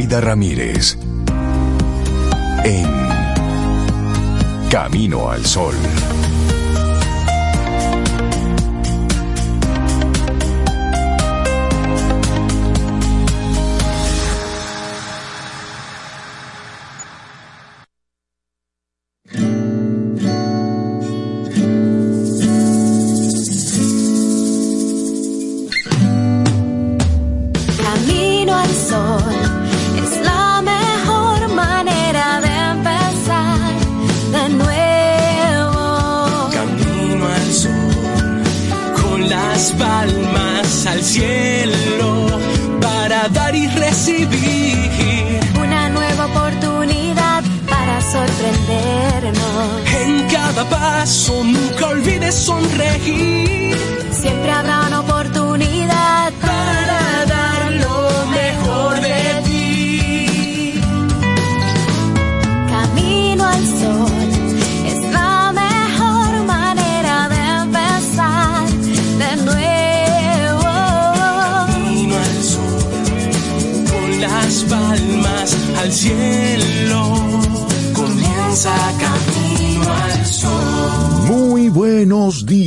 Ida Ramírez en Camino al Sol.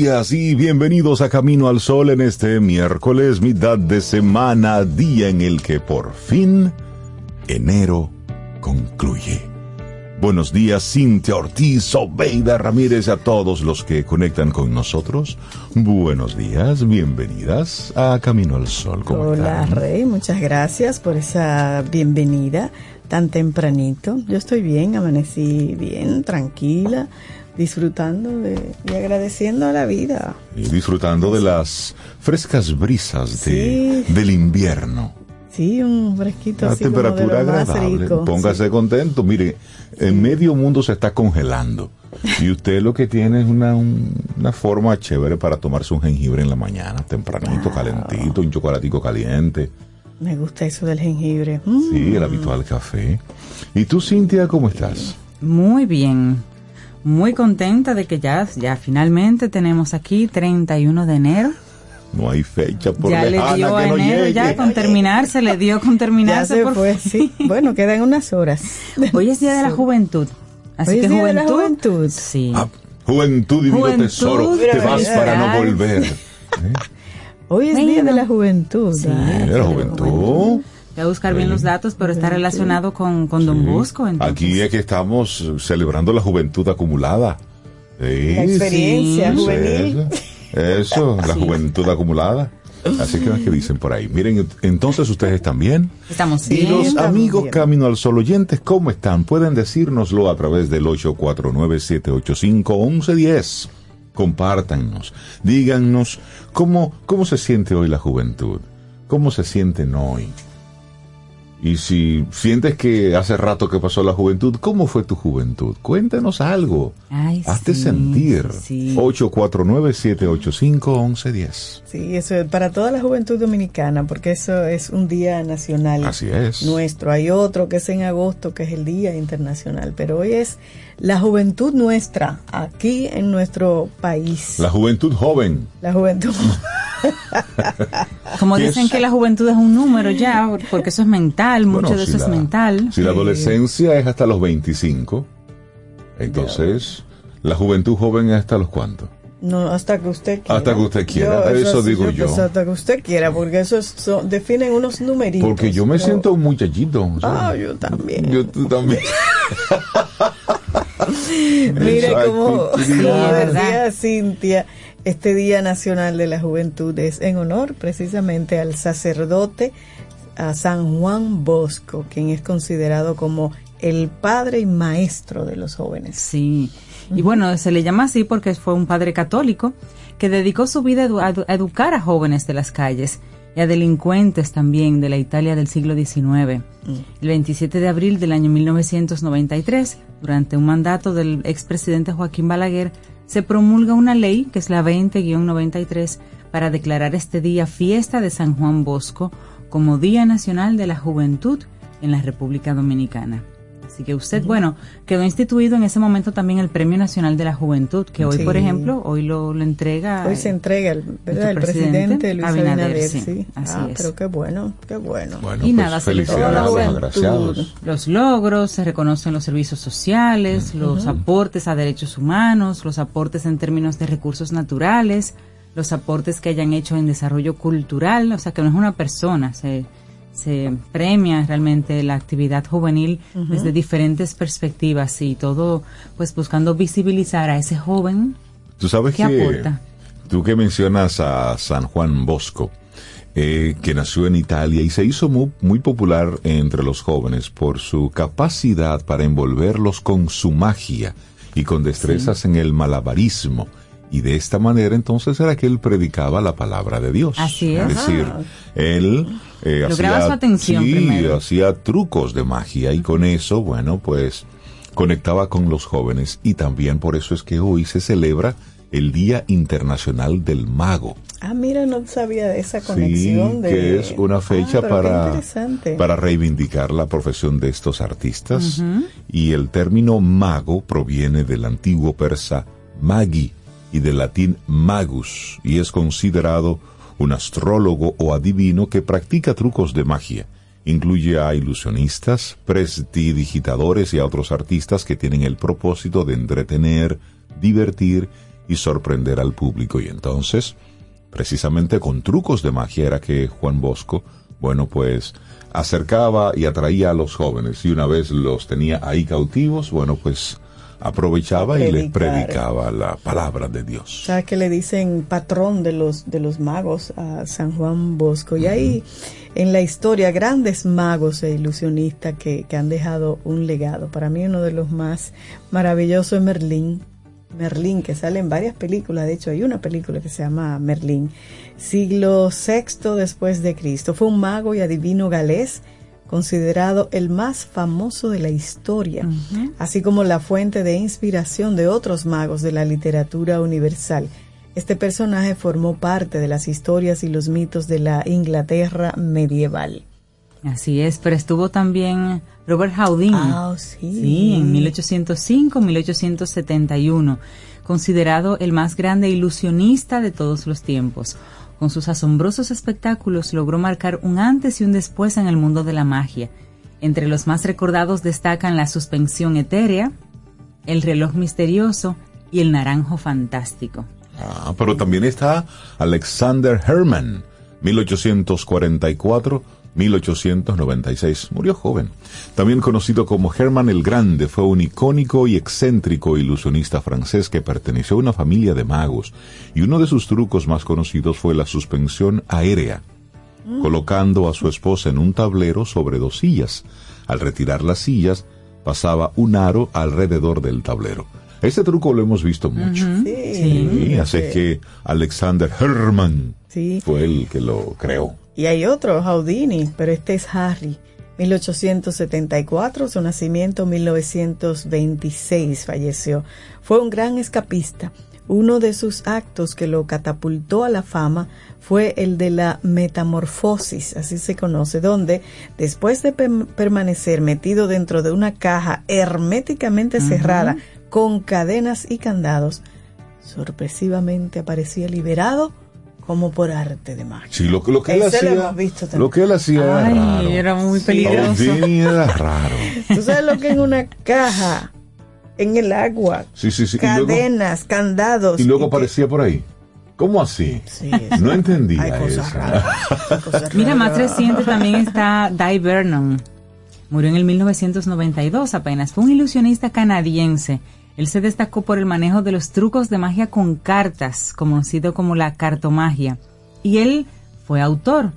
Días y bienvenidos a Camino al Sol en este miércoles, mitad de semana, día en el que por fin enero concluye. Buenos días, Cintia Ortiz, Obeida Ramírez, a todos los que conectan con nosotros. Buenos días, bienvenidas a Camino al Sol. ¿Cómo Hola, están? Rey, muchas gracias por esa bienvenida tan tempranito. Yo estoy bien, amanecí bien, tranquila, disfrutando de, y agradeciendo a la vida. Y disfrutando de las frescas brisas de, Sí. del invierno. Sí, un fresquito Una así como de temperatura agradable. rico. Póngase Sí. contento. Mire, en medio mundo se está congelando. Y usted lo que tiene es una, un- una forma chévere para tomarse un jengibre en la mañana, tempranito, calentito, un chocolatico caliente. Me gusta eso del jengibre. Mm. Sí, el habitual café. ¿Y tú, Cintia, cómo estás? Muy bien. Muy contenta de que ya, ya finalmente tenemos aquí 31 de enero. No hay fecha por ya le dio a que no enero, llegue. ya con terminarse, le dio con Ya terminarse. se por fue, sí. Bueno, quedan unas horas. Hoy es Día de la Juventud. Así Hoy es que Día de la juventud. Juventud. Sí. Ah, juventud, divino Juventud, tesoro, te vas mira. para no volver. Hoy es Día de la Juventud. Sí. Eh, la juventud. Voy a buscar bien los datos, pero está relacionado con, con Don Bosco. entonces. Aquí es que estamos celebrando la juventud acumulada. Sí, La experiencia Sí. juvenil. Eso, eso, la juventud acumulada. Así que, ¿qué dicen por ahí? Miren, entonces ustedes también. Estamos Y bien. los estamos amigos bien. Camino al Sol oyentes, ¿cómo están? Pueden decírnoslo a través del 849-785-1110. Compártanos, díganos cómo, cómo se siente hoy la juventud, cómo se sienten hoy. Y si sientes que hace rato que pasó la juventud, ¿cómo fue tu juventud? Cuéntanos algo. Ay, Hazte sí, sentir. sí. 849-785-1110. Sí, eso es para toda la juventud dominicana, porque eso es un día nacional Así es. nuestro. Hay otro que es en agosto, que es el Día Internacional, pero hoy es la juventud nuestra, aquí en nuestro país. La juventud joven. La juventud. Como ¿Qué dicen es? que la juventud es un número ya, porque eso es mental, mucho Bueno, de si eso es mental. Si la adolescencia es hasta los 25, entonces la juventud joven es hasta los cuántos. No, hasta que usted quiera. Hasta que usted quiera, eso digo yo. pues, hasta que usted quiera, porque eso es- son- definen unos numeritos. Porque yo me pero- siento un muchachito. Ah, yo también. yo tú también. Mire Exacto. cómo, decía Cintia, este Día Nacional de la Juventud es en honor precisamente al sacerdote a San Juan Bosco, quien es considerado como el padre y maestro de los jóvenes. Sí. Y bueno, se le llama así porque fue un padre católico que dedicó su vida edu- a educar a jóvenes de las calles y a delincuentes también de la Italia del siglo XIX. El 27 de abril del año 1993, durante un mandato del expresidente Joaquín Balaguer, se promulga una ley, que es la 20-93, para declarar este día fiesta de San Juan Bosco como Día Nacional de la Juventud en la República Dominicana. Así que usted, bueno, quedó instituido en ese momento también el Premio Nacional de la Juventud, que hoy, Sí. por ejemplo, hoy lo, lo entrega. Hoy se entrega el, ¿verdad? el presidente, presidente Luis Abinader, Abinader, sí, sí. así ah, es. pero qué bueno, qué bueno. Bueno, Y pues nada, se felicidades le a los los logros, se reconocen los servicios sociales, los aportes a derechos humanos, los aportes en términos de recursos naturales, los aportes que hayan hecho en desarrollo cultural, o sea que no es una persona, se, se premia realmente la actividad juvenil desde diferentes perspectivas y todo pues buscando visibilizar a ese joven Tú sabes ¿Qué que aporta? tú que mencionas a San Juan Bosco, eh, que nació en Italia y se hizo muy, muy popular entre los jóvenes por su capacidad para envolverlos con su magia y con destrezas en el malabarismo. Y de esta manera entonces era que él predicaba la palabra de Dios. Así es. decir, él eh, Lograba hacía, su atención sí, hacía trucos de magia y con eso, bueno, pues conectaba con los jóvenes y también por eso es que hoy se celebra el Día Internacional del Mago. Ah, mira, no sabía de esa Sí, conexión. de... que es una fecha Ah, qué para, interesante. para reivindicar la profesión de estos artistas. Y el término mago proviene del antiguo persa magi y del latín magus, y es considerado un astrólogo o adivino que practica trucos de magia. Incluye a ilusionistas, prestidigitadores y a otros artistas que tienen el propósito de entretener, divertir y sorprender al público. Y entonces, precisamente con trucos de magia era que Juan Bosco, bueno, pues acercaba y atraía a los jóvenes y una vez los tenía ahí cautivos, bueno, pues aprovechaba y les predicaba la palabra de Dios. ¿Sabes que le dicen patrón de los, de los magos a San Juan Bosco? Y hay en la historia grandes magos e ilusionistas que, que han dejado un legado. Para mí uno de los más maravillosos es Merlín. Merlín, que sale en varias películas, de hecho hay una película que se llama Merlín, siglo VI después de Cristo. Fue un mago y adivino galés considerado el más famoso de la historia, así como la fuente de inspiración de otros magos de la literatura universal. Este personaje formó parte de las historias y los mitos de la Inglaterra medieval. Así es, pero estuvo también Robert Houdin. Ah, sí. Sí, en 1805-1871, considerado el más grande ilusionista de todos los tiempos. Con sus asombrosos espectáculos logró marcar un antes y un después en el mundo de la magia. Entre los más recordados destacan la suspensión etérea, el reloj misterioso y el naranjo fantástico. Ah, pero también está Alexander Herman, 1844-1896. Murió joven. También conocido como Herman el Grande, fue un icónico y excéntrico ilusionista francés que perteneció a una familia de magos, y uno de sus trucos más conocidos fue la suspensión aérea, colocando a su esposa en un tablero sobre dos sillas. Al retirar las sillas, pasaba un aro alrededor del tablero. Este truco lo hemos visto mucho. Sí. Sí, así que Alexander Herman Sí. fue el que lo creó. Y hay otro, Houdini, pero este es Harry. 1874, su nacimiento 1926, falleció. Fue un gran escapista. Uno de sus actos que lo catapultó a la fama fue el de la metamorfosis, así se conoce, donde después de permanecer metido dentro de una caja herméticamente cerrada con cadenas y candados, sorpresivamente aparecía liberado como por arte de magia. Sí, lo, que- lo que él Ese lo hacía, hemos visto también. lo que él hacía era Ay, raro. era muy peligroso. Era raro. ¿Tú sabes lo que en una caja, en el agua, Sí, sí, sí. Y luego, cadenas, candados? y luego que- aparecía por ahí. ¿Cómo así? Sí, eso- No entendía Hay cosas eso. raras. hay cosas Mira, más reciente también está Di Vernon. Murió en el 1992 apenas. Fue un ilusionista canadiense. Él se destacó por el manejo de los trucos de magia con cartas, conocido como la cartomagia. Y él fue autor.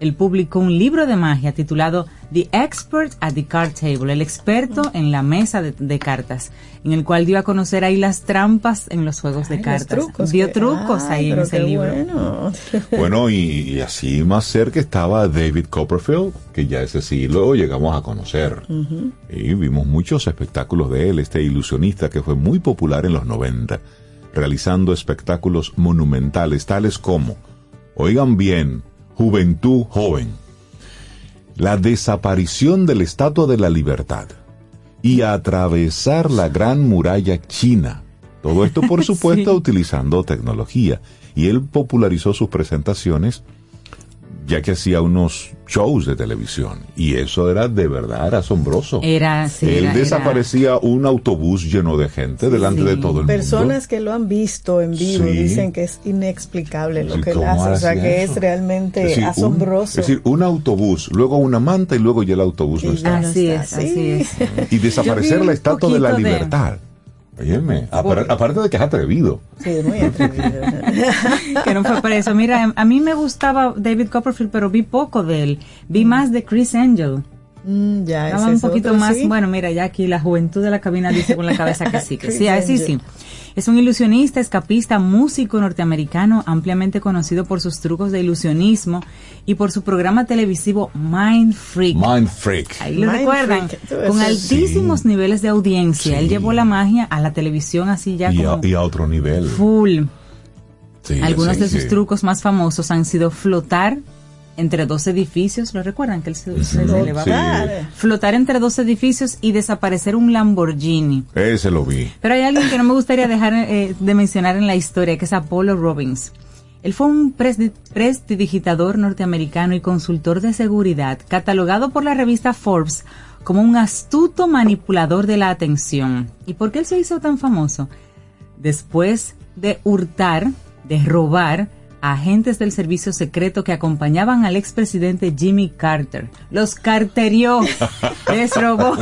Él publicó un libro de magia titulado The Expert at the Card Table, el experto en la mesa de, de cartas, en el cual dio a conocer ahí las trampas en los juegos de Ay, los cartas. trucos dio que- trucos ay, ahí en ese libro. bueno. Bueno, y, y así más cerca estaba David Copperfield, que ya ese sí luego llegamos a conocer. Y vimos muchos espectáculos de él, este ilusionista que fue muy popular en los 90, realizando espectáculos monumentales, tales como, oigan bien, Juventud Joven, la desaparición de la Estatua de la Libertad y atravesar la gran muralla china. Todo esto, por supuesto, Sí. utilizando tecnología. Y él popularizó sus presentaciones ya que hacía unos shows de televisión. Y eso era de verdad asombroso. Era, sí, él era- desaparecía un autobús lleno de gente delante Sí. de todo el Personas mundo. que lo han visto en vivo Sí. dicen que es inexplicable lo que él ¿cómo hace, o sea que eso? es realmente Es decir, un- asombroso. es decir, un autobús, luego una manta y luego ya el autobús no está. Así es, así. es. Y desaparecer la estatua de la de- libertad. Óyeme, apar- aparte de que es atrevido. Sí, es muy atrevido. que no fue para eso. Mira, a mí me gustaba David Copperfield, pero vi poco de él. Vi más de Chris Angel. Mm, ya, Estaba un es poquito otro, más, sí. bueno, mira, ya aquí la juventud de la cabina dice con la cabeza que sí, que sí, así sí. Es un ilusionista, escapista, músico norteamericano, ampliamente conocido por sus trucos de ilusionismo y por su programa televisivo Mind Freak. Mind Freak. Ahí lo Mind recuerdan, Freak, con altísimos Sí. niveles de audiencia. Él llevó la magia a la televisión así ya Y a, como y a otro nivel. full. Sí, Algunos sí, de sus trucos más famosos han sido flotar entre dos edificios, ¿lo recuerdan? Que él se, se sí. Flotar entre dos edificios y desaparecer un Lamborghini. Ese lo vi. Pero hay alguien que no me gustaría dejar eh, de mencionar en la historia, que es Apollo Robbins. Él fue un presti- prestidigitador norteamericano y consultor de seguridad, catalogado por la revista Forbes como un astuto manipulador de la atención. ¿Y por qué él se hizo tan famoso? Después de hurtar, de robar agentes del servicio secreto que acompañaban al expresidente Jimmy Carter. Los carterió, les robó.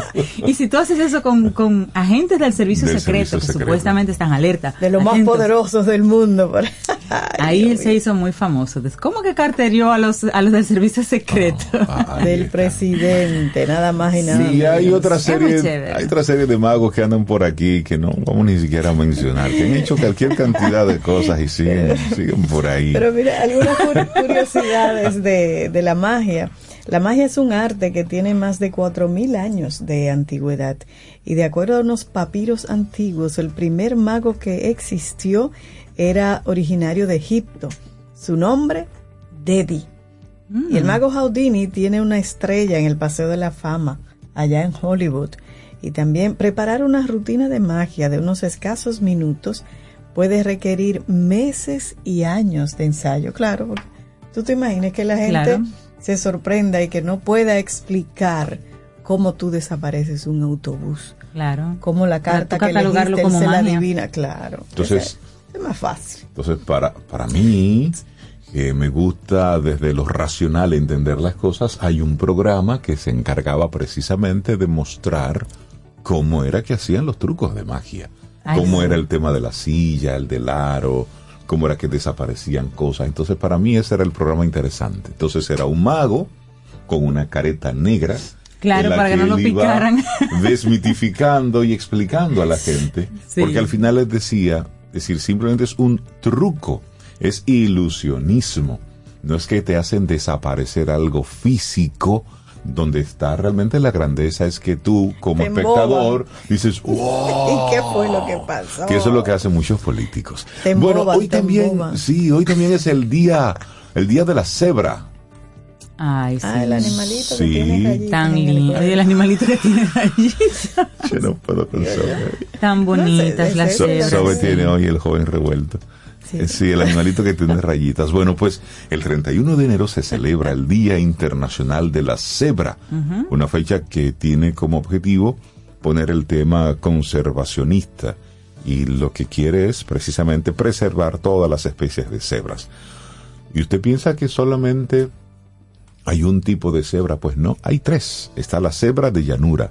Y si tú haces eso con, con agentes del servicio Del secreto, servicio que secreto. supuestamente están alerta, De los más poderosos del mundo. por- Ay, Ahí él se hizo muy famoso. ¿Cómo que carterió a los, a los del servicio secreto? Ah, ahí Del está. presidente, nada más y nada Sí, hay menos. otra serie, hay otra serie de magos que andan por aquí que no vamos ni siquiera a mencionar, que han hecho cualquier cantidad de cosas y siguen, siguen por ahí. Pero mira, algunas cur- curiosidades de, de la magia. La magia es un arte que tiene más de 4.000 años de antigüedad. Y de acuerdo a unos papiros antiguos, el primer mago que existió era originario de Egipto. Su nombre, Dedi. Y el mago Houdini tiene una estrella en el Paseo de la Fama, allá en Hollywood. Y también preparar una rutina de magia de unos escasos minutos puede requerir meses y años de ensayo. Claro, porque tú te imaginas que la gente Claro. se sorprenda y que no pueda explicar cómo tú desapareces un autobús, Claro. cómo la carta que catalogarlo elegiste, él como se la adivina. Claro. Entonces- es más fácil. Entonces, para, para mí, que me gusta desde lo racional entender las cosas, hay un programa que se encargaba precisamente de mostrar cómo era que hacían los trucos de magia. Ay, cómo sí. era el tema de la silla, el del aro, cómo era que desaparecían cosas. Entonces, para mí ese era el programa interesante. Entonces, era un mago con una careta negra. Claro, para que no lo picaran. Desmitificando y explicando a la gente. Sí. Porque al final les decía, es decir, simplemente es un truco, es ilusionismo. No es que te hacen desaparecer algo físico, donde está realmente la grandeza es que tú, como espectador, dices, wow. ¿Y qué fue lo que pasó? Que eso es lo que hacen muchos políticos. Te bueno, hoy te también, sí, hoy también es el día, el día de la cebra. Ay, sí. Ah, el animalito Sí. que tiene Tan lindo. el animalito que tiene rayitas. Yo no puedo con. Tan bonitas sé, las sé, Sí, cebras. Sobe sí. tiene hoy el joven revuelto. Sí. Eh, Sí, el animalito que tiene rayitas. Bueno, pues el 31 de enero se celebra el Día Internacional de la Cebra, una fecha que tiene como objetivo poner el tema conservacionista y lo que quiere es precisamente preservar todas las especies de cebras. ¿Y usted piensa que solamente hay un tipo de cebra? Pues no, hay tres. Está la cebra de llanura,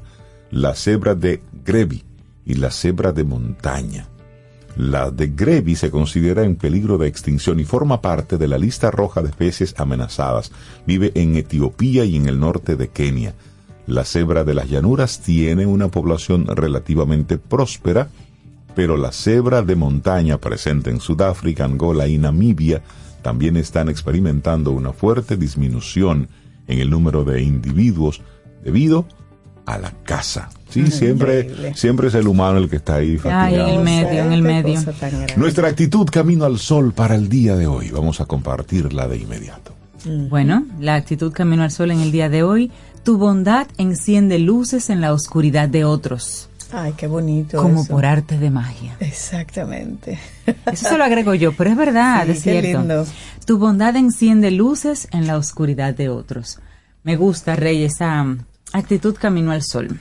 la cebra de Grevi y la cebra de montaña. La de Grevi se considera en peligro de extinción y forma parte de la lista roja de especies amenazadas. Vive en Etiopía y en el norte de Kenia. La cebra de las llanuras tiene una población relativamente próspera, pero la cebra de montaña presente en Sudáfrica, Angola y Namibia también están experimentando una fuerte disminución en el número de individuos debido a la caza. Sí, siempre, Increíble. siempre es el humano el que está ahí Ay, en el fatigado. medio, en el medio. Nuestra actitud camino al sol para el día de hoy. Vamos a compartirla de inmediato. Bueno, la actitud Camino al Sol en el día de hoy. Tu bondad enciende luces en la oscuridad de otros, Ay, qué bonito. como eso. por arte de magia. Exactamente. Eso se lo agrego yo, pero es verdad, Sí, es qué cierto. lindo. Tu bondad enciende luces en la oscuridad de otros. Me gusta, Rey, esa actitud camino al sol.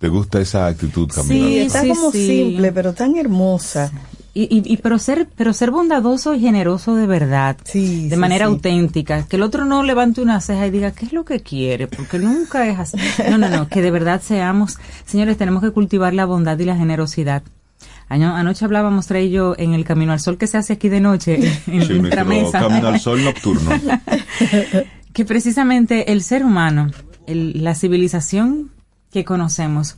¿Te gusta esa actitud, Camila? Sí, Y está sí, como sí. simple, pero tan hermosa. Y, y, y pero ser pero ser bondadoso y generoso de verdad, Sí, de sí, manera sí. auténtica, que el otro no levante una ceja y diga qué es lo que quiere, porque nunca es así. No, no, no, que de verdad seamos, señores, tenemos que cultivar la bondad y la generosidad. Año- anoche hablábamos Trey y yo en el Camino al Sol que se hace aquí de noche en Sí, nuestra mesa. Camino al Sol nocturno. que precisamente el ser humano, el- la civilización que conocemos,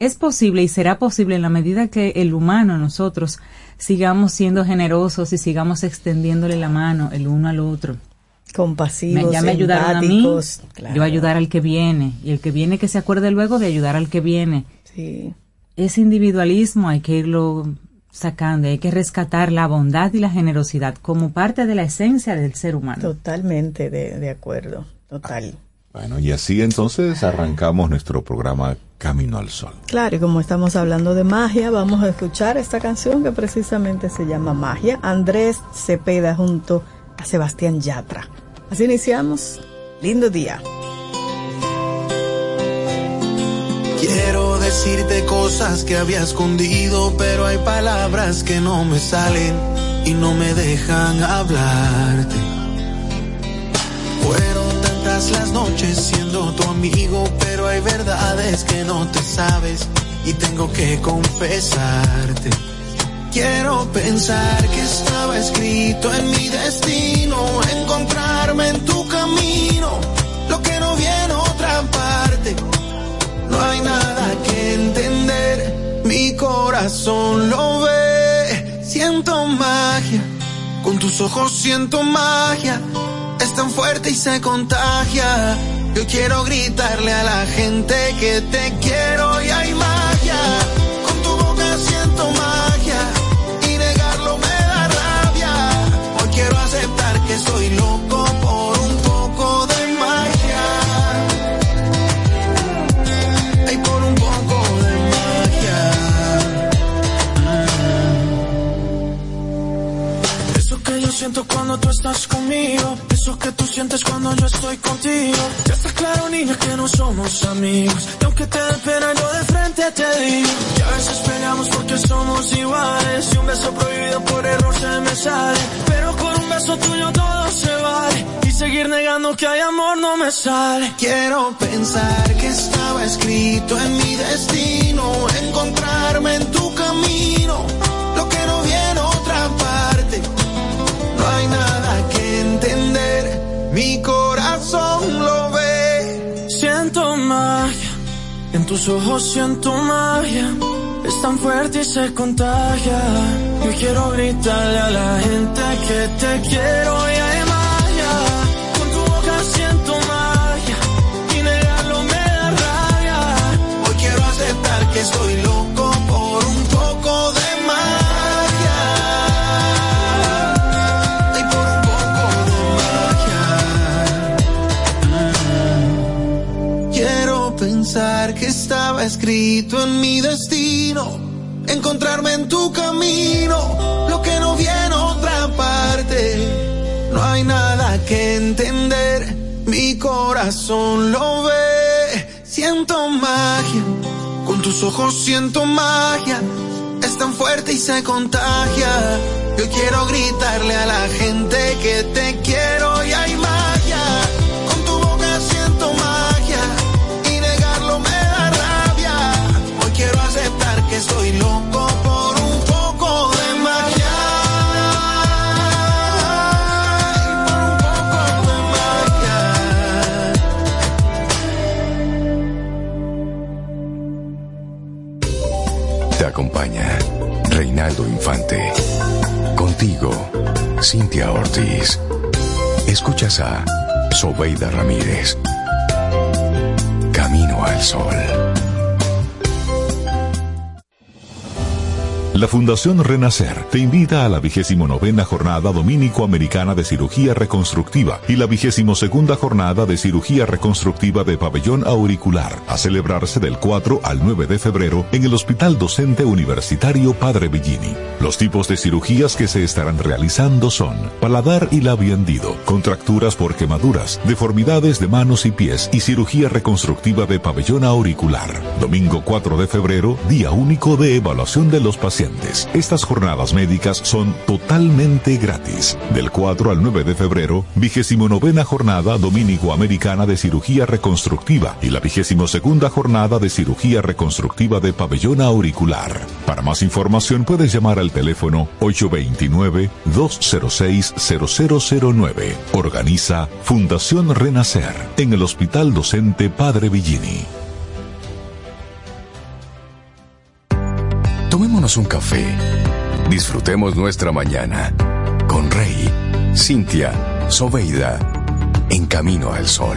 es posible y será posible en la medida que el humano, nosotros, sigamos siendo generosos y sigamos extendiéndole la mano el uno al otro. Compasivos, Me- ya me ayudaron a mí, claro. yo ayudar al que viene, y el que viene que se acuerde luego de ayudar al que viene. Sí. Ese individualismo hay que irlo sacando, hay que rescatar la bondad y la generosidad como parte de la esencia del ser humano. Totalmente de, de acuerdo. Total. Bueno, y así entonces arrancamos nuestro programa Camino al Sol. Claro, y como estamos hablando de magia, vamos a escuchar esta canción que precisamente se llama Magia. Andrés Cepeda junto a Sebastián Yatra. Así iniciamos. Lindo día. Quiero decirte cosas que había escondido, pero hay palabras que no me salen y no me dejan hablarte. Fueron las noches siendo tu amigo, pero hay verdades que no te sabes y tengo que confesarte. Quiero pensar que estaba escrito en mi destino, encontrarme en tu camino, lo que no viene otra parte. No hay nada que entender, mi corazón lo ve. Siento magia, con tus ojos siento magia. Es tan fuerte y se contagia. Yo quiero gritarle a la gente que te quiero y hay magia. Con tu boca siento magia y negarlo me da rabia. Hoy quiero aceptar que soy loco por un poco de magia. Ay, por un poco de magia. Eso que yo siento cuando tú estás conmigo. Eso que tú sientes cuando yo estoy contigo. Ya está claro, niña, que no somos amigos. Y aunque te dé pena, yo de frente te digo. Que a veces peleamos porque somos iguales. Y un beso prohibido por error se me sale. Pero con un beso tuyo todo se vale. Y seguir negando que hay amor no me sale. Quiero pensar que estaba escrito en mi destino. Encontrarme en tu camino. Mi corazón lo ve. Siento magia, en tus ojos siento magia. Es tan fuerte y se contagia. Yo quiero gritarle a la gente que te quiero y hay magia. Con tu boca siento magia y negarlo me da rabia. Hoy quiero aceptar que soy loco escrito en mi destino. Encontrarme en tu camino. Lo que no viene a otra parte. No hay nada que entender. Mi corazón lo ve. Siento magia. Con tus ojos siento magia. Es tan fuerte y se contagia. Yo quiero gritarle a la gente que te quiero soy loco por un poco de magia. Por un poco de magia. Te acompaña Reinaldo Infante. Contigo, Cintia Ortiz. Escuchas a Sobeida Ramírez. Camino al Sol. La Fundación Renacer te invita a la vigésimo novena jornada dominico-americana de cirugía reconstructiva y la vigésimo segunda jornada de cirugía reconstructiva de pabellón auricular a celebrarse del 4 al 9 de febrero en el Hospital Docente Universitario Padre Villini. Los tipos de cirugías que se estarán realizando son paladar y labio hendido, contracturas por quemaduras, deformidades de manos y pies y cirugía reconstructiva de pabellón auricular. Domingo 4 de febrero, día único de evaluación de los pacientes. Estas jornadas médicas son totalmente gratis. Del 4 al 9 de febrero, vigésimo novena jornada dominico-americana de cirugía reconstructiva y la vigésimo segunda jornada de cirugía reconstructiva de pabellón auricular. Para más información puedes llamar al teléfono 829-206-0009. Organiza Fundación Renacer en el Hospital Docente Padre Villini. Tomémonos un café. Disfrutemos nuestra mañana con Rey, Cintia, Soveida, en camino al sol.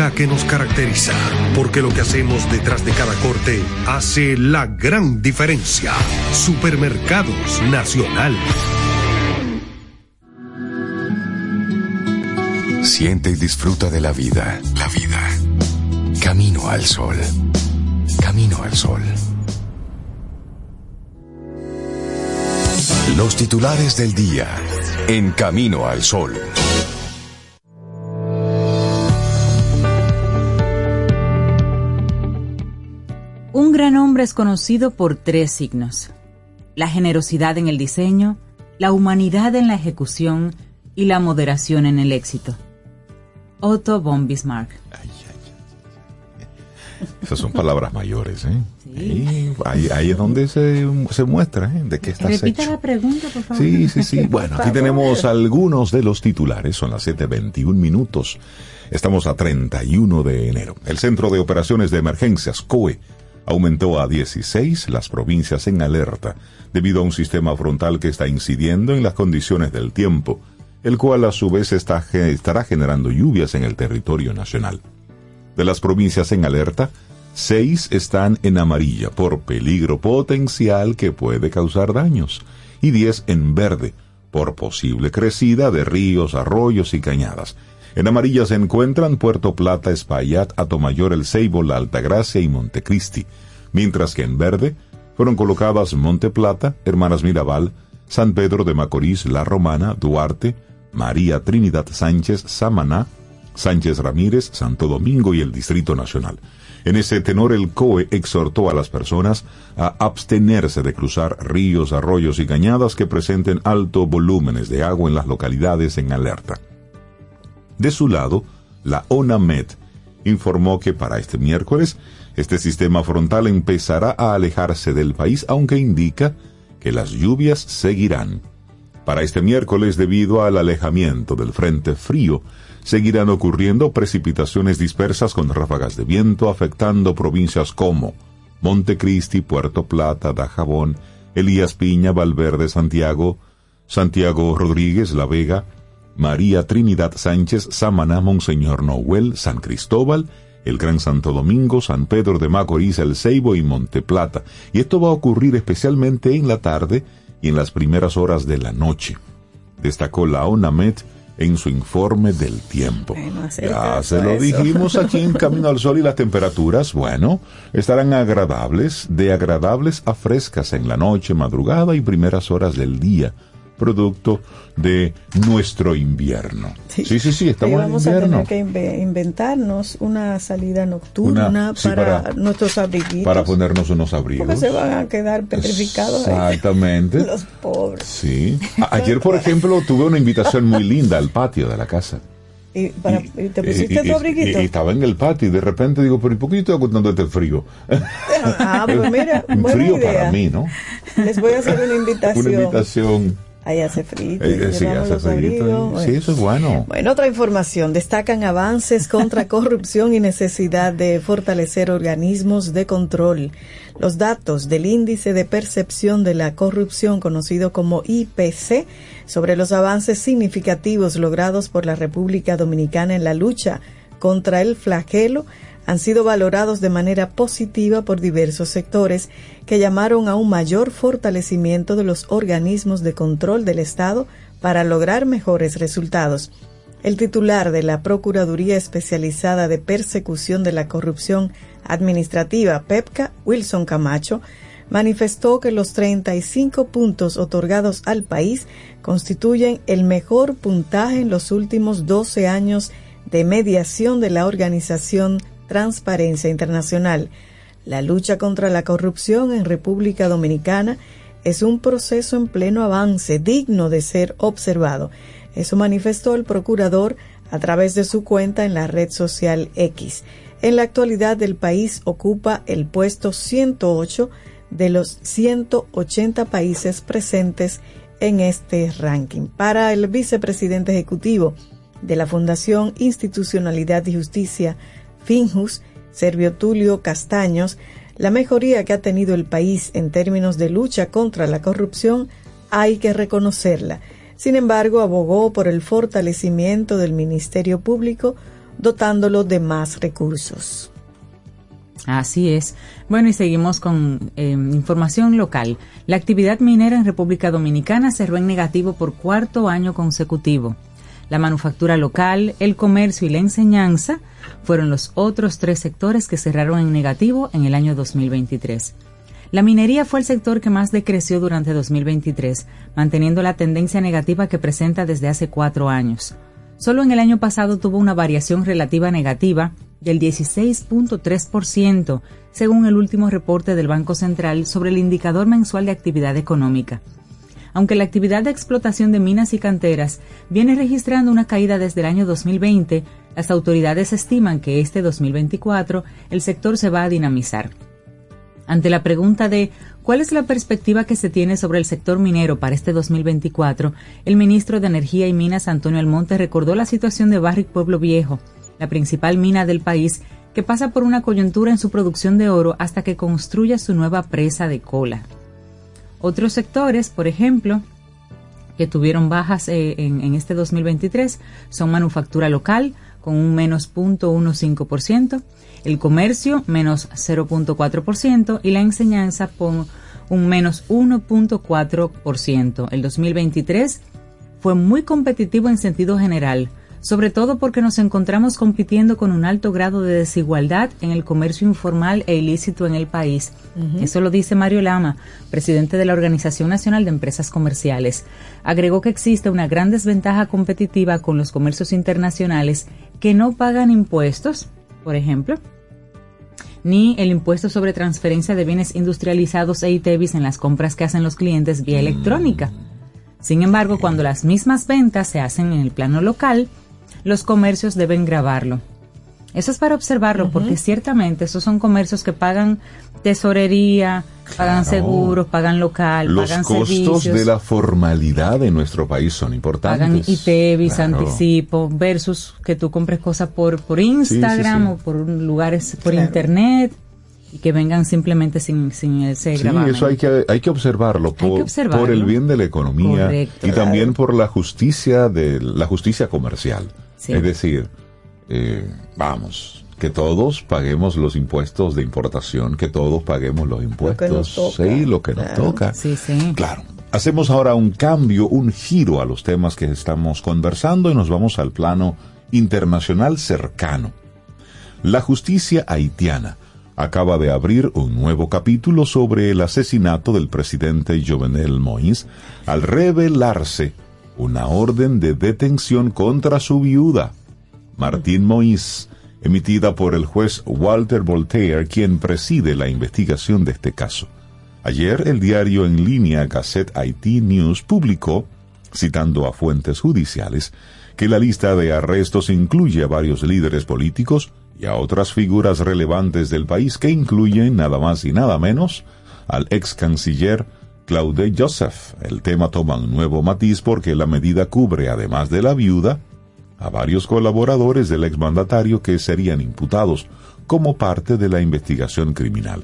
que nos caracteriza, porque lo que hacemos detrás de cada corte hace la gran diferencia. Supermercados Nacional. Siente y disfruta de la vida. La vida. Camino al sol. Camino al sol. Los titulares del día. En Camino al sol. Hombre es conocido por tres signos. La generosidad en el diseño, la humanidad en la ejecución y la moderación en el éxito. Otto von Bismarck. Esas son palabras mayores, ¿eh? Sí. Ahí, ahí, es donde se, se muestra, ¿eh? De qué estás Repita hecho. la pregunta, por favor. Sí, sí, sí. Bueno, aquí tenemos algunos de los titulares. Son las 7.21 minutos. Estamos a 31 de enero. El Centro de Operaciones de Emergencias, COE, aumentó a 16 las provincias en alerta debido a un sistema frontal que está incidiendo en las condiciones del tiempo, el cual a su vez estará generando lluvias en el territorio nacional. De las provincias en alerta, seis están en amarilla por peligro potencial que puede causar daños y 10 en verde por posible crecida de ríos, arroyos y cañadas. En amarilla se encuentran Puerto Plata, Espaillat, Atomayor, El Ceibo, La Altagracia y Montecristi, mientras que en verde fueron colocadas Monte Plata, Hermanas Mirabal, San Pedro de Macorís, La Romana, Duarte, María Trinidad Sánchez, Samaná, Sánchez Ramírez, Santo Domingo y el Distrito Nacional. En ese tenor el COE exhortó a las personas a abstenerse de cruzar ríos, arroyos y cañadas que presenten altos volúmenes de agua en las localidades en alerta. De su lado, la ONAMED informó que para este miércoles este sistema frontal empezará a alejarse del país, aunque indica que las lluvias seguirán. Para este miércoles, debido al alejamiento del frente frío, seguirán ocurriendo precipitaciones dispersas con ráfagas de viento afectando provincias como Montecristi, Puerto Plata, Dajabón, Elías Piña, Valverde, Santiago, Santiago Rodríguez, La Vega, María Trinidad Sánchez, Samaná, Monseñor Noel, San Cristóbal, el Gran Santo Domingo, San Pedro de Macorís, El Ceibo y Monteplata. Y esto va a ocurrir especialmente en la tarde y en las primeras horas de la noche. Destacó la ONAMED en su informe del tiempo. Bueno, ya se lo eso. dijimos aquí en Camino al Sol y las temperaturas, bueno, estarán agradables, de agradables a frescas en la noche, madrugada y primeras horas del día, producto de nuestro invierno. Sí, sí, sí, Ahí estamos en vamos a invierno. tener que inve- inventarnos una salida nocturna Una- sí, para, para- nuestros abriguitos. Para ponernos unos abrigos. Porque se van a quedar petrificados ahí. Exactamente. Los pobres. Sí. Ayer, por ejemplo, tuve una invitación muy linda al patio de la casa. ¿Y, para, y te pusiste y- tu abriguito? y- estaba en el patio y de repente digo, pero ¿y por qué yo estoy aguantando este frío? Ah, pues mira, buena frío idea. para mí, ¿no? Les voy a hacer una invitación. Una invitación. Ahí hace frío. Eh, eh, sí, hace frío. eso es bueno. Bueno, otra información. Destacan avances contra corrupción y necesidad de fortalecer organismos de control. Los datos del índice de percepción de la corrupción, conocido como IPC, sobre los avances significativos logrados por la República Dominicana en la lucha contra el flagelo, han sido valorados de manera positiva por diversos sectores que llamaron a un mayor fortalecimiento de los organismos de control del Estado para lograr mejores resultados. El titular de la Procuraduría Especializada de Persecución de la Corrupción Administrativa, PEPCA, Wilson Camacho, manifestó que los 35 puntos otorgados al país constituyen el mejor puntaje en los últimos 12 años de mediación de la organización Transparencia Internacional. La lucha contra la corrupción en República Dominicana es un proceso en pleno avance digno de ser observado. Eso manifestó el procurador a través de su cuenta en la red social X. En la actualidad el país ocupa el puesto 108 de los 180 países presentes en este ranking. Para el vicepresidente ejecutivo de la Fundación Institucionalidad y Justicia, Finjus, Servio Tulio Castaños, la mejoría que ha tenido el país en términos de lucha contra la corrupción hay que reconocerla. Sin embargo, abogó por el fortalecimiento del Ministerio Público, dotándolo de más recursos. Así es. Bueno, y seguimos con eh, información local. La actividad minera en República Dominicana cerró en negativo por cuarto año consecutivo. La manufactura local, el comercio y la enseñanza fueron los otros tres sectores que cerraron en negativo en el año 2023. La minería fue el sector que más decreció durante 2023, manteniendo la tendencia negativa que presenta desde hace cuatro años. Solo en el año pasado tuvo una variación relativa negativa del 16.3%, según el último reporte del Banco Central sobre el indicador mensual de actividad económica. Aunque la actividad de explotación de minas y canteras viene registrando una caída desde el año 2020, las autoridades estiman que este 2024 el sector se va a dinamizar. Ante la pregunta de cuál es la perspectiva que se tiene sobre el sector minero para este 2024, el ministro de Energía y Minas Antonio Almonte recordó la situación de Barrick Pueblo Viejo, la principal mina del país, que pasa por una coyuntura en su producción de oro hasta que construya su nueva presa de cola. Otros sectores, por ejemplo, que tuvieron bajas eh, en, en este 2023 son manufactura local, con un menos 0.15%, el comercio menos 0.4% y la enseñanza con un menos 1.4%. El 2023 fue muy competitivo en sentido general, sobre todo porque nos encontramos compitiendo con un alto grado de desigualdad en el comercio informal e ilícito en el país. Eso lo dice Mario Lama, presidente de la Organización Nacional de Empresas Comerciales. Agregó que existe una gran desventaja competitiva con los comercios internacionales que no pagan impuestos, por ejemplo, ni el impuesto sobre transferencia de bienes industrializados e ITEVIS en las compras que hacen los clientes vía electrónica. Sin embargo, cuando las mismas ventas se hacen en el plano local, los comercios deben grabarlo. Eso es para observarlo, porque ciertamente esos son comercios que pagan tesorería, pagan Claro. seguros, pagan local, Los pagan costos servicios, de la formalidad en nuestro país son pagan importantes. ITEVIS, Claro. anticipo, versus que tú compres cosas por, por Instagram sí. o por lugares por Claro. internet y que vengan simplemente sin, sin ese Sí, gravamen. eso hay que, hay que observarlo Hay por, que observarlo. por el bien de la economía Correcto. y también por la justicia de la justicia comercial. Sí. Es decir, eh, vamos, que todos paguemos los impuestos de importación, que todos paguemos los impuestos, nos toca. sí, lo que nos Claro. toca. Sí, sí. Claro. Hacemos ahora un cambio, un giro a los temas que estamos conversando y nos vamos al plano internacional cercano. La justicia haitiana acaba de abrir un nuevo capítulo sobre el asesinato del presidente Jovenel Moïse al revelarse una orden de detención contra su viuda, Martín Moïse, emitida por el juez Walter Voltaire, quien preside la investigación de este caso. Ayer el diario en línea Gazette IT News publicó, citando a fuentes judiciales, que la lista de arrestos incluye a varios líderes políticos y a otras figuras relevantes del país que incluyen nada más y nada menos al ex canciller Claude Joseph. El tema toma un nuevo matiz porque la medida cubre, además de la viuda, a varios colaboradores del exmandatario que serían imputados como parte de la investigación criminal.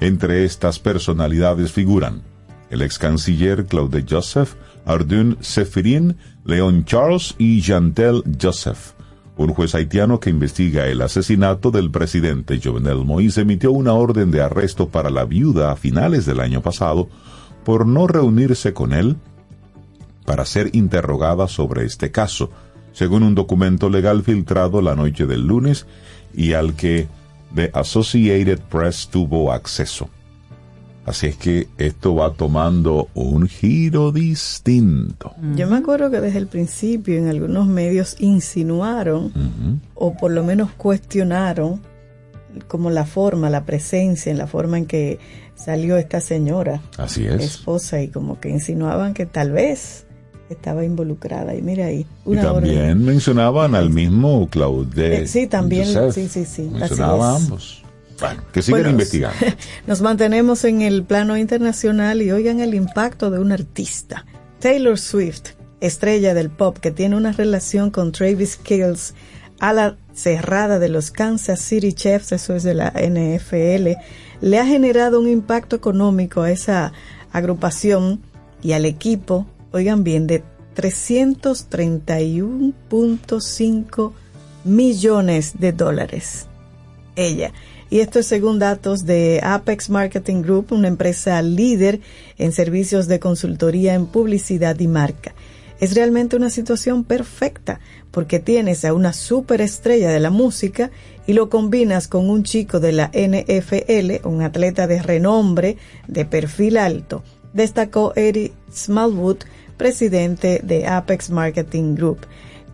Entre estas personalidades figuran el ex canciller Claude Joseph, Ardun Sefirin, Leon Charles y Jantel Joseph. Un juez haitiano que investiga el asesinato del presidente Jovenel Moïse emitió una orden de arresto para la viuda a finales del año pasado por no reunirse con él para ser interrogada sobre este caso, según un documento legal filtrado la noche del lunes y al que The Associated Press tuvo acceso. Así es que esto va tomando un giro distinto. Yo me acuerdo que desde el principio en algunos medios insinuaron o por lo menos cuestionaron como la forma, la presencia, en la forma en que salió esta señora Así es. esposa y como que insinuaban que tal vez estaba involucrada y mira ahí Y también orden. mencionaban al mismo Claude. Eh, sí, también, Joseph. sí, sí, sí, Mencionaba a ambos. Bueno, que sigan Bueno, investigando. Nos mantenemos en el plano internacional y oigan el impacto de un artista. Taylor Swift, estrella del pop que tiene una relación con Travis Kills a la cerrada de los Kansas City Chiefs, eso es de la NFL, le ha generado un impacto económico a esa agrupación y al equipo, oigan bien, de 331.5 millones de dólares ella. Y esto es según datos de Apex Marketing Group, una empresa líder en servicios de consultoría en publicidad y marca. Es realmente una situación perfecta porque tienes a una superestrella de la música y lo combinas con un chico de la NFL, un atleta de renombre, de perfil alto, destacó Eric Smallwood, presidente de Apex Marketing Group.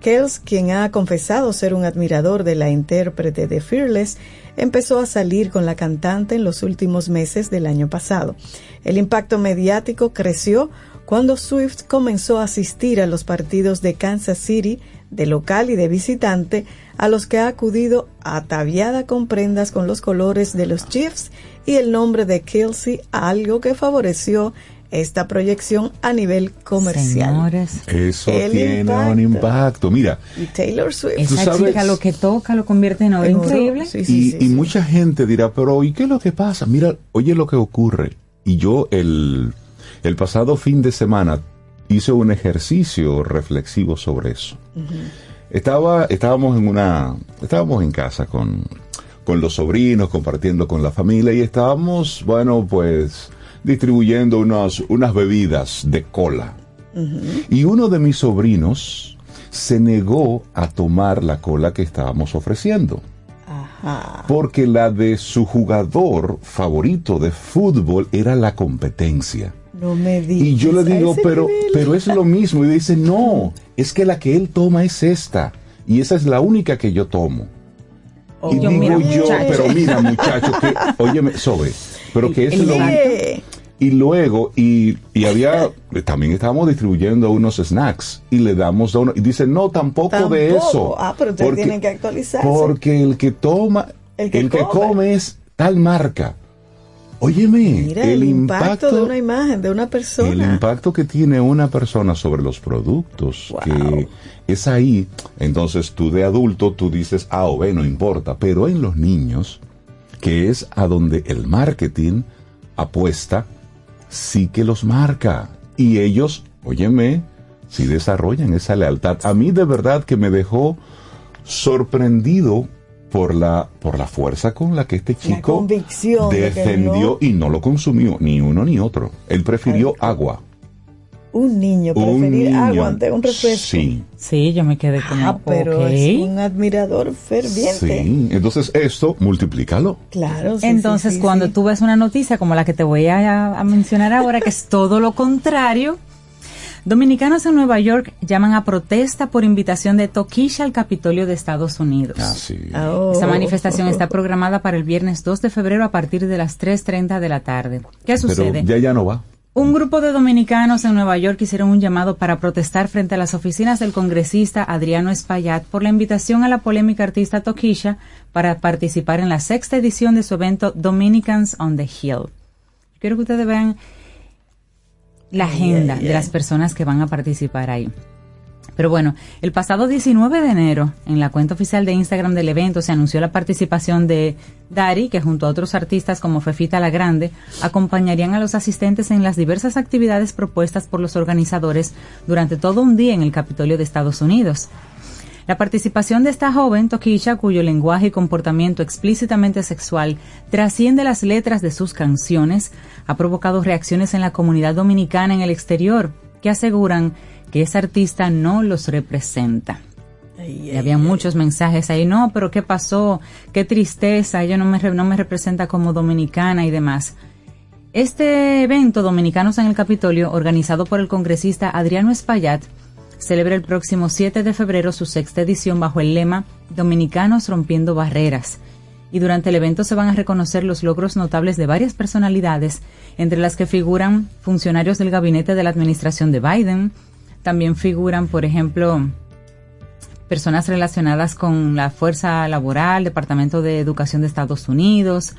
Kells, quien ha confesado ser un admirador de la intérprete de Fearless, empezó a salir con la cantante en los últimos meses del año pasado. El impacto mediático creció cuando Swift comenzó a asistir a los partidos de Kansas City, de local y de visitante, a los que ha acudido ataviada con prendas con los colores de los Chiefs y el nombre de Kelsey, algo que favoreció esta proyección a nivel comercial. Señores, Eso El tiene impacto. un impacto. Mira, Y Taylor Swift. Tú esa sabes- chica lo que toca lo convierte en oro increíble. sí, sí, y, sí, y sí. mucha gente dirá, pero ¿y qué es lo que pasa? Mira, oye lo que ocurre. Y yo el, el pasado fin de semana hice un ejercicio reflexivo sobre eso. Estaba, estábamos en una, estábamos en casa con, con los sobrinos, compartiendo con la familia y estábamos, bueno, pues distribuyendo unas, unas bebidas de cola. Y uno de mis sobrinos se negó a tomar la cola que estábamos ofreciendo Ajá. porque la de su jugador favorito de fútbol era la competencia. No me digas. Y yo le digo, pero, nivel. pero es lo mismo. Y dice, no, es que la que él toma es esta. Y esa es la única que yo tomo. Y yo, digo mira, yo, muchacho. pero mira, muchacho, que, óyeme, Sobe, pero que es El lo. Oye, y luego, y, y había, también estábamos distribuyendo unos snacks y le damos a uno, y dice, no, tampoco, de eso. Ah, pero ustedes tienen que actualizarse. Porque el que toma, El el que que, come. come es tal marca. Óyeme, mira el, impacto, de una imagen, de una persona. el impacto que tiene una persona sobre los productos, Wow. que es ahí, entonces tú de adulto, tú dices, A o B, no importa, pero en los niños, que es a donde el marketing apuesta, sí que los marca. Y ellos, óyeme, sí desarrollan esa lealtad. A mí de verdad que me dejó sorprendido por la, por la fuerza con la que este chico defendió no- y no lo consumió, ni uno ni otro. Él prefirió Ay, agua. Un niño Un preferir niño. agua ante un refresco. Sí, Sí, yo me quedé como, Ah, pero es un admirador ferviente. sí. Entonces esto, multiplícalo. Claro. sí, Entonces, sí, sí, cuando sí. tú ves una noticia como la que te voy a, a mencionar ahora, que es todo lo contrario, dominicanos en Nueva York llaman a protesta por invitación de Toquisha al Capitolio de Estados Unidos. Así. Oh. Esta manifestación está programada para el viernes 2 de febrero a partir de las 3.30 de la tarde. ¿Qué Pero sucede? ya ya no va. Un grupo de dominicanos en Nueva York hicieron un llamado para protestar frente a las oficinas del congresista Adriano Espaillat por la invitación a la polémica artista Tokisha para participar en la sexta edición de su evento Dominicans on the Hill. Quiero que ustedes vean la agenda de las personas que van a participar ahí. Pero bueno, el pasado 19 de enero, en la cuenta oficial de Instagram del evento, se anunció la participación de Dari, que junto a otros artistas como Fefita la Grande, acompañarían a los asistentes en las diversas actividades propuestas por los organizadores durante todo un día en el Capitolio de Estados Unidos. La participación de esta joven, Tokisha, cuyo lenguaje y comportamiento explícitamente sexual trasciende las letras de sus canciones, ha provocado reacciones en la comunidad dominicana en el exterior, que aseguran que esa artista no los representa. y había muchos mensajes ahí, no, pero ¿qué pasó? Qué tristeza, ella no me, no me representa como dominicana y demás. Este evento, Dominicanos en el Capitolio, organizado por el congresista Adriano Espaillat, celebra el próximo 7 de febrero su sexta edición bajo el lema Dominicanos rompiendo barreras. Y durante el evento se van a reconocer los logros notables de varias personalidades, entre las que figuran funcionarios del gabinete de la administración de Biden, también figuran, por ejemplo, personas relacionadas con la fuerza laboral, Departamento de Educación de Estados Unidos,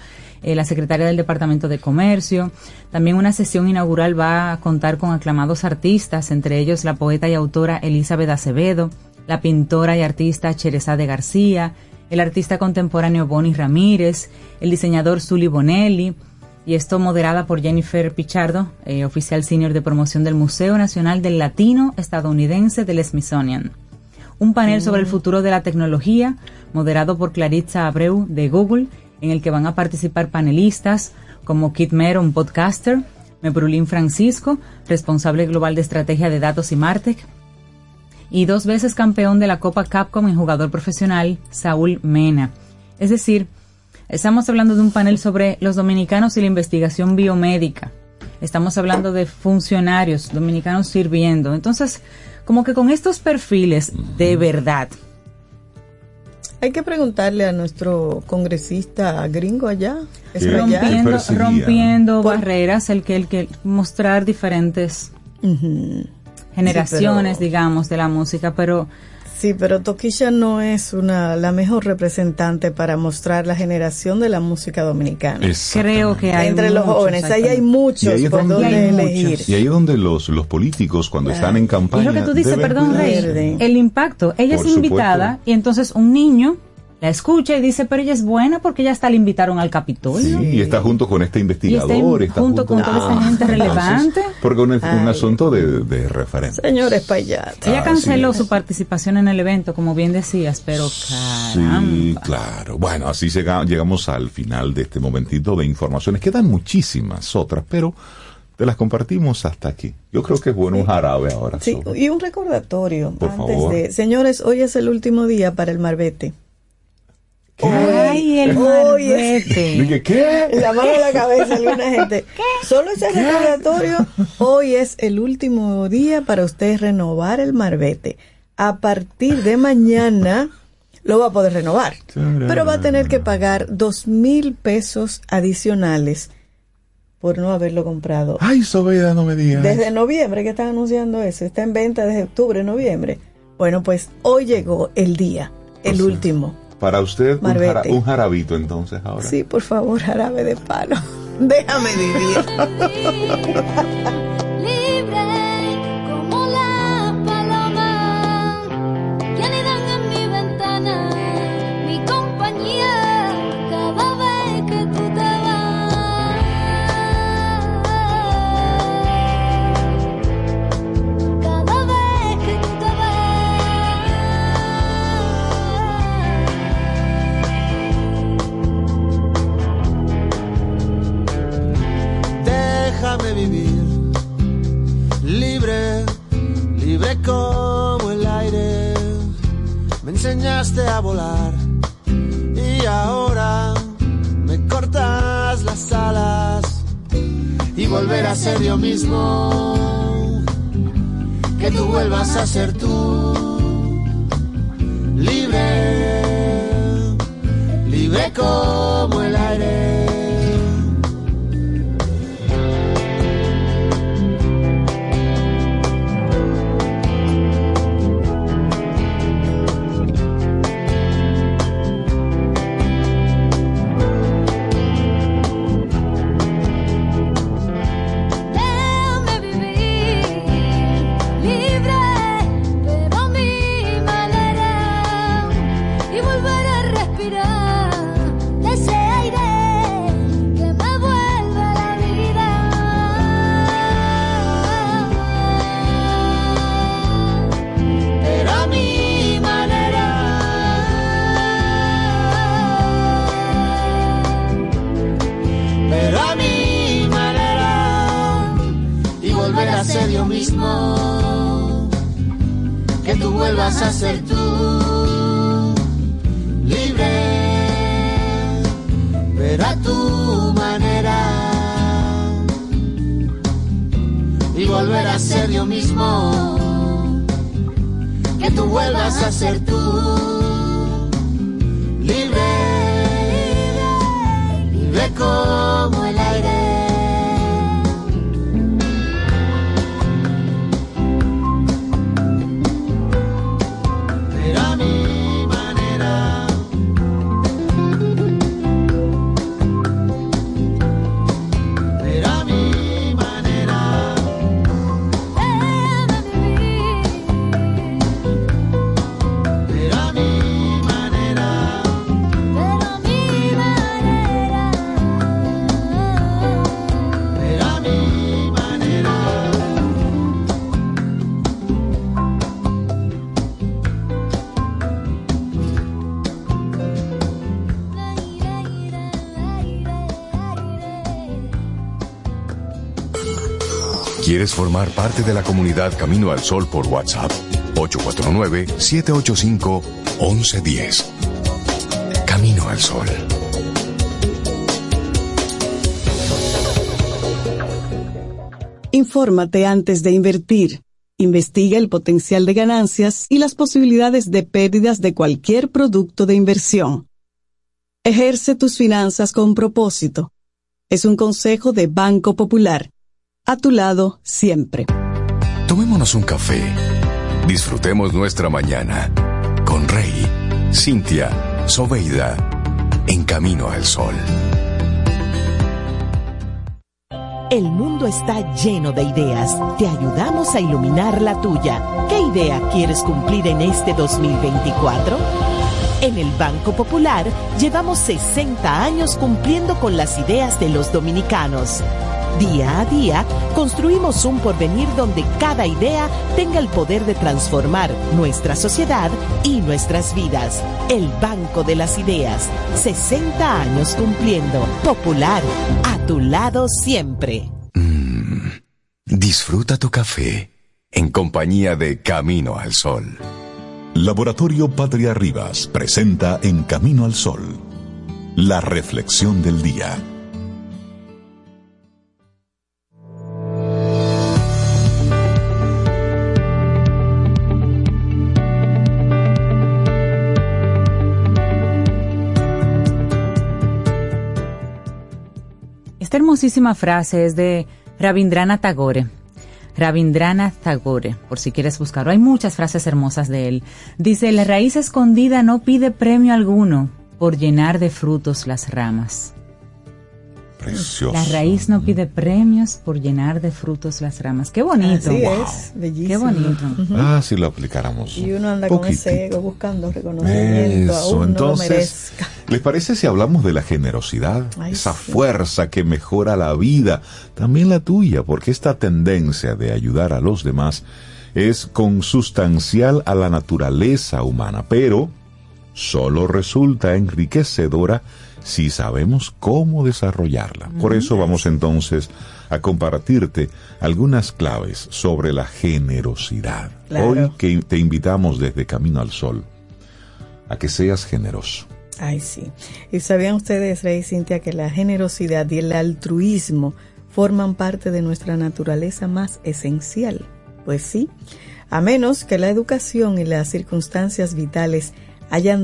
eh, la secretaria del Departamento de Comercio. También una sesión inaugural va a contar con aclamados artistas, entre ellos la poeta y autora Elizabeth Acevedo, la pintora y artista de García, el artista contemporáneo Bonnie Ramírez, el diseñador Sully Bonelli, y esto moderada por Jennifer Pichardo, eh, oficial senior de promoción del Museo Nacional del Latino Estadounidense del Smithsonian. Un panel sobre el mm. futuro de la tecnología, moderado por Claritza Abreu de Google, en el que van a participar panelistas como Kit Mero, un podcaster, Mebrulín Francisco, responsable global de estrategia de datos y Martech, y dos veces campeón de la Copa Capcom en jugador profesional, Saúl Mena. Es decir, Estamos hablando de un panel sobre los dominicanos y la investigación biomédica. Estamos hablando de funcionarios dominicanos sirviendo. Entonces, como que con estos perfiles de verdad. Hay que preguntarle a nuestro congresista gringo allá. rompiendo, rompiendo barreras, el que, el que mostrar diferentes generaciones, digamos, de la música, pero Sí, pero Toquilla no es una la mejor representante para mostrar la generación de la música dominicana. Creo que hay entre los jóvenes, ahí hay muchos por donde elegir. Y ahí es donde los, los políticos cuando están en campaña. Y lo que tú dices, perdón, Rey, el impacto. Ella es invitada y entonces un niño la escucha y dice, pero ella es buena porque ya hasta la invitaron al Capitolio. Sí, y está junto con este investigador. está, junto, con toda esa gente relevante. porque es un, asunto de, referencia. Señores Payat. Ella canceló su participación en el evento, como bien decías, pero caramba. Sí, claro. Bueno, así llegamos al final de este momentito de informaciones. Quedan muchísimas otras, pero te las compartimos hasta aquí. Yo creo que es bueno un jarabe ahora. Sí, y un recordatorio antes de... Señores, hoy es el último día para el Marbete. Ay, el marbete. ¿qué? La mano en la cabeza alguna gente. Solo ese recordatorio. Hoy es el último día para usted renovar el marbete. A partir de mañana lo va a poder renovar. Pero va a tener que pagar dos mil pesos adicionales por no haberlo comprado. Ay, Sobeida, no me digas. Desde noviembre que están anunciando eso. Está en venta desde octubre, noviembre. Bueno, pues hoy llegó el día, el último para usted un, jarabito entonces ahora. Sí, por favor, jarabe de palo. Déjame vivir. volar. Y ahora me cortas las alas y volver a ser yo mismo, que tú vuelvas a ser tú, libre, libre como el aire. Mismo, que tú vuelvas a ser tú, libre, pero a tu manera, y volver a ser yo mismo, que tú vuelvas a ser tú, libre, libre como el aire. ¿Quieres formar parte de la comunidad Camino al Sol por WhatsApp? 849-785-1110. Camino al Sol. Infórmate antes de invertir. Investiga el potencial de ganancias y las posibilidades de pérdidas de cualquier producto de inversión. Ejerce tus finanzas con propósito. Es un consejo de Banco Popular. A tu lado siempre. Tomémonos un café. Disfrutemos nuestra mañana con Rey, Cintia, Soveida, en Camino al Sol. El mundo está lleno de ideas. Te ayudamos a iluminar la tuya. ¿Qué idea quieres cumplir en este 2024? En el Banco Popular llevamos 60 años cumpliendo con las ideas de los dominicanos. Día a día, construimos un porvenir donde cada idea tenga el poder de transformar nuestra sociedad y nuestras vidas. El Banco de las Ideas, 60 años cumpliendo. Popular, a tu lado siempre. Disfruta tu café en compañía de Camino al Sol. Laboratorio Patria Rivas presenta En Camino al Sol, la reflexión del día. Esta hermosísima frase es de Rabindranath Tagore. Rabindranath Tagore, por si quieres buscarlo. Hay muchas frases hermosas de él. Dice, la raíz escondida no pide premio alguno por llenar de frutos las ramas. Precioso. La raíz no pide premios por llenar de frutos las ramas. Qué bonito. Así Wow. es, bellísimo. Qué bonito. Ah, si lo aplicáramos. Y uno anda con ese ego buscando reconocimiento, Eso, aún no lo entonces, merezca. ¿les parece si hablamos de la generosidad? Ay, Esa sí. fuerza que mejora la vida, también la tuya, porque esta tendencia de ayudar a los demás es consustancial a la naturaleza humana, pero solo resulta enriquecedora si sabemos cómo desarrollarla. Por eso vamos entonces a compartirte algunas claves sobre la generosidad. Claro. Hoy que te invitamos desde Camino al Sol a que seas generoso. Ay, sí. ¿Y sabían ustedes, Rey Cintia, que la generosidad y el altruismo forman parte de nuestra naturaleza más esencial? Pues sí, a menos que la educación y las circunstancias vitales hayan